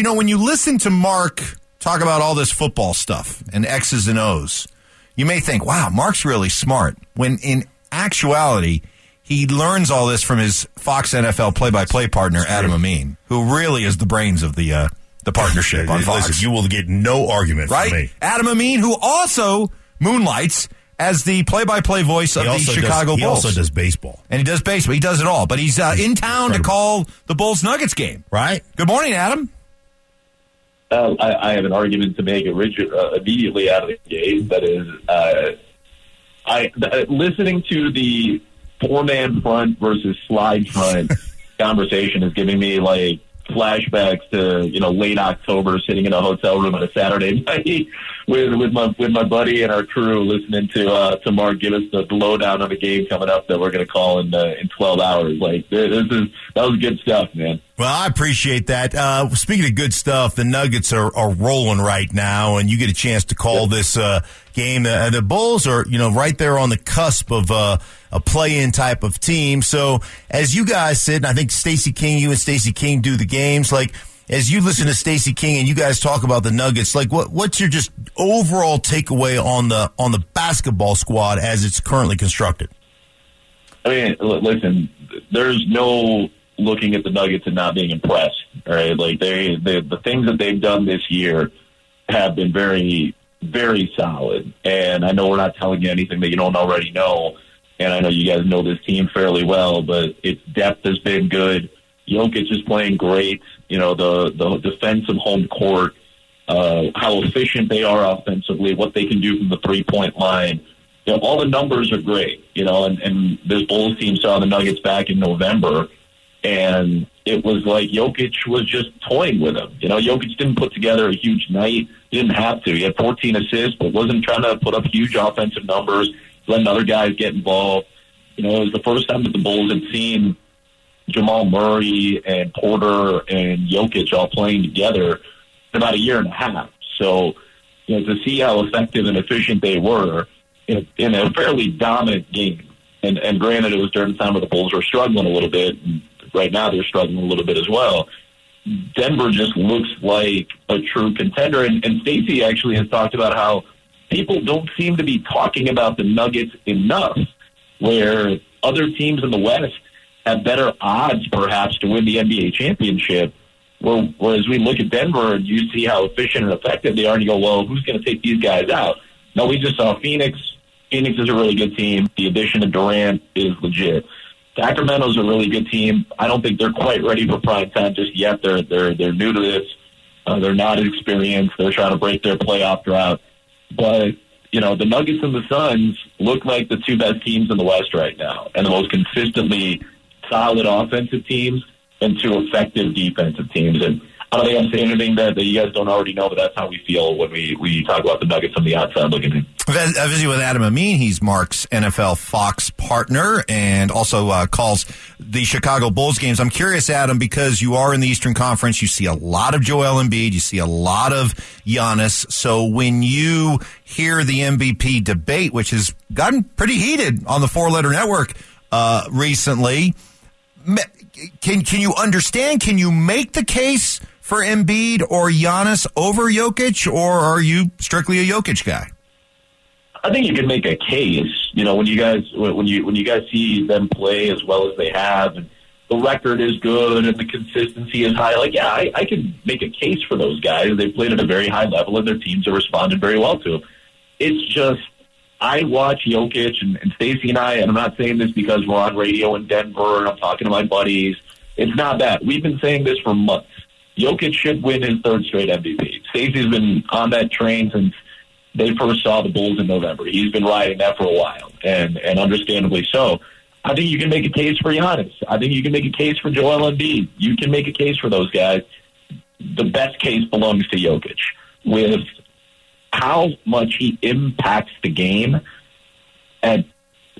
You know, when you listen to Mark talk about all this football stuff and X's and O's, you may think, wow, Mark's really smart. When in actuality, he learns all this from his Fox NFL play by play partner, Adam Amin, who really is the brains of the, uh, the partnership on Fox. Listen, you will get no argument right? from me. Adam Amin, who also moonlights as the play-by-play voice of the Chicago does, he Bulls. also does baseball, and he does baseball. He does it all. But he's uh, in town to call the Bulls Nuggets game. right? Good morning, Adam. Uh, I, I have an argument to make origi- uh, immediately out of the gate. That is, uh, I th- listening to the four man front versus slide front conversation is giving me like flashbacks to you know late October, sitting in a hotel room on a Saturday night with with my with my buddy and our crew, listening to uh, to Mark give us the lowdown on the game coming up that we're going to call in uh, in twelve hours. Like this is that was good stuff, man. Well, I appreciate that. Uh, speaking of good stuff, the Nuggets are, are rolling right now, and you get a chance to call this uh, game. Uh, the Bulls are, you know, right there on the cusp of uh, a play-in type of team. So, as you guys sit, and I think Stacey King, you and Stacey King do the games. Like, as you listen to Stacey King and you guys talk about the Nuggets, like, what what's your just overall takeaway on the on the basketball squad as it's currently constructed? I mean, listen, there's no looking at the Nuggets and not being impressed. Right? like they, they the things that they've done this year have been very, very solid. And I know we're not telling you anything that you don't already know. And I know you guys know this team fairly well, but its depth has been good. Jokic is playing great. You know, the the defensive home court, uh, how efficient they are offensively, what they can do from the three point line you know, all the numbers are great, you know, and, and this Bulls team saw the Nuggets back in November, and it was like Jokic was just toying with him. You know, Jokic didn't put together a huge night. He didn't have to. He had 14 assists, but wasn't trying to put up huge offensive numbers, letting other guys get involved. You know, it was the first time that the Bulls had seen Jamal Murray and Porter and Jokic all playing together in about a year and a half. So, you know, to see how effective and efficient they were in, in a fairly dominant game. And, and granted, it was during the time where the Bulls were struggling a little bit. And right now, they're struggling a little bit as well. Denver just looks like a true contender. And, and Stacey actually has talked about how people don't seem to be talking about the Nuggets enough, where other teams in the West have better odds, perhaps, to win the NBA championship. Where- Whereas we look at Denver and you see how efficient and effective they are, and you go, well, who's going to take these guys out? No, we just saw Phoenix. Phoenix is a really good team. The addition of Durant is legit. Sacramento's a really good team. I don't think they're quite ready for prime time just yet. They're they're they're new to this. Uh, they're not experienced. They're trying to break their playoff drought. But you know, the Nuggets and the Suns look like the two best teams in the West right now, and the most consistently solid offensive teams and two effective defensive teams. And I don't think I'm saying anything that, that you guys don't already know, but that's how we feel when we, we talk about the Nuggets from the outside looking in. I visit with Adam Amin. He's Mark's NFL Fox partner and also uh, calls the Chicago Bulls games. I'm curious, Adam, because you are in the Eastern Conference. You see a lot of Joel Embiid. You see a lot of Giannis. So when you hear the MVP debate, which has gotten pretty heated on the Four Letter Network uh, recently, can can you understand? Can you make the case for Embiid or Giannis over Jokic, or are you strictly a Jokic guy? I think you can make a case. You know, when you guys when you when you guys see them play as well as they have, and the record is good and the consistency is high. Like, yeah, I, I can make a case for those guys. They played at a very high level, and their teams have responded very well to them. It's just I watch Jokic and, and Stacey and I, and I'm not saying this because we're on radio in Denver and I'm talking to my buddies. It's not that. We've been saying this for months. Jokic should win his third straight MVP. Stacey's been on that train since they first saw the Bulls in November. He's been riding that for a while, and and understandably so. I think you can make a case for Giannis. I think you can make a case for Joel Embiid. You can make a case for those guys. The best case belongs to Jokic with how much he impacts the game at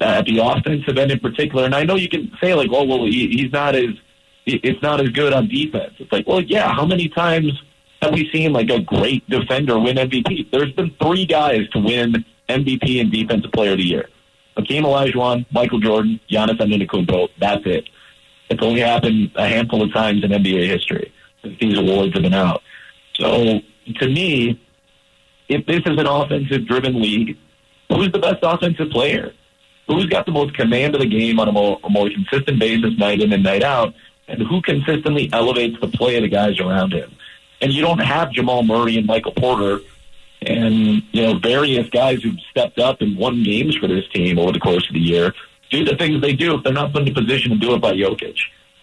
at the offensive end in particular. And I know you can say like, "Oh, well, he, he's not as it's not as good on defense." It's like, well, yeah. How many times have we seen like a great defender win MVP? There's been three guys to win MVP and Defensive Player of the Year: Hakeem Olajuwon, Michael Jordan, Giannis Antetokounmpo. That's it. It's only happened a handful of times in NBA history since these awards have been out. So to me, if this is an offensive driven league, who's the best offensive player? Who's got the most command of the game on a more, a more consistent basis night in and night out? And who consistently elevates the play of the guys around him? And you don't have Jamal Murray and Michael Porter and, you know, various guys who've stepped up and won games for this team over the course of the year do the things they do if they're not put in a position to do it by Jokic.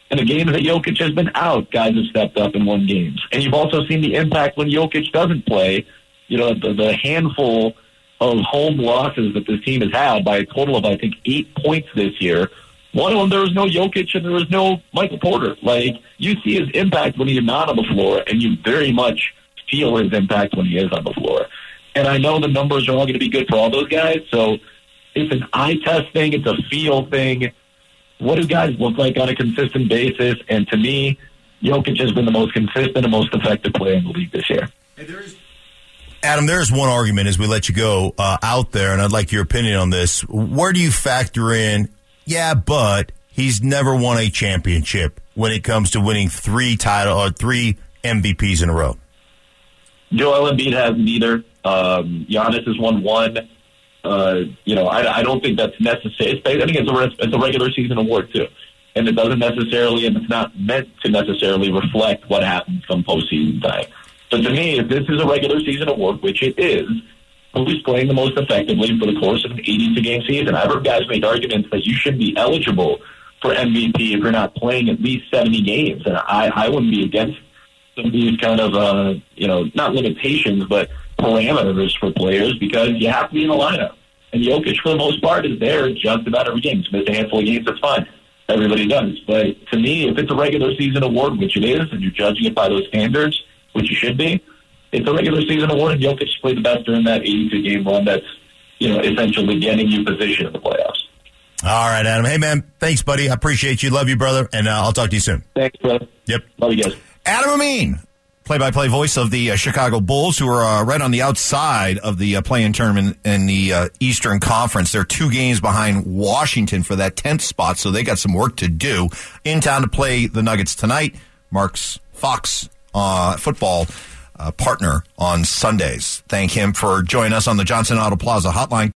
And the games that Jokic has been out, guys have stepped up and won games. And you've also seen the impact when Jokic doesn't play. You know, the, the handful of home losses that this team has had by a total of, I think, eight points this year. One of them, there was no Jokic and there was no Michael Porter. Like, you see his impact when he's not on the floor, and you very much feel his impact when he is on the floor. And I know the numbers are all going to be good for all those guys. So it's an eye test thing, it's a feel thing. What do guys look like on a consistent basis? And to me, Jokic has been the most consistent and most effective player in the league this year. Adam, there's one argument as we let you go uh, out there, and I'd like your opinion on this. Where do you factor in? Yeah, but he's never won a championship when it comes to winning three title or three MVPs in a row. Joel Embiid has neither. Um, Giannis has won one. Uh, you know, I, I don't think that's necessary. I think it's a, it's a regular season award too, and it doesn't necessarily, and it's not meant to necessarily reflect what happens come postseason time. So to me, if this is a regular season award, which it is, who's playing the most effectively for the course of an 82 game season? I've heard guys make arguments that you should be eligible for MVP if you're not playing at least 70 games, and I, I wouldn't be against some of these kind of, uh, you know, not limitations, but parameters for players because you have to be in the lineup. And Jokic, for the most part, is there just about every game. He's missed a handful of games, that's fine. Everybody does. But to me, if it's a regular season award, which it is, and you're judging it by those standards, which you should be, it's a regular season award, and Jokic played the best during that 82 game run that's, you know, essentially getting you position in the playoffs. All right, Adam. Hey, man. Thanks, buddy. I appreciate you. Love you, brother. And uh, I'll talk to you soon. Thanks, brother. Yep. Love you guys. Adam Amin, play-by-play voice of the uh, Chicago Bulls, who are uh, right on the outside of the uh, play-in tournament in the uh, Eastern Conference. They're two games behind Washington for that tenth spot, so they got some work to do. In town to play the Nuggets tonight. Mark's Fox uh, football Uh, partner on Sundays. Thank him for joining us on the Johnson Auto Plaza Hotline.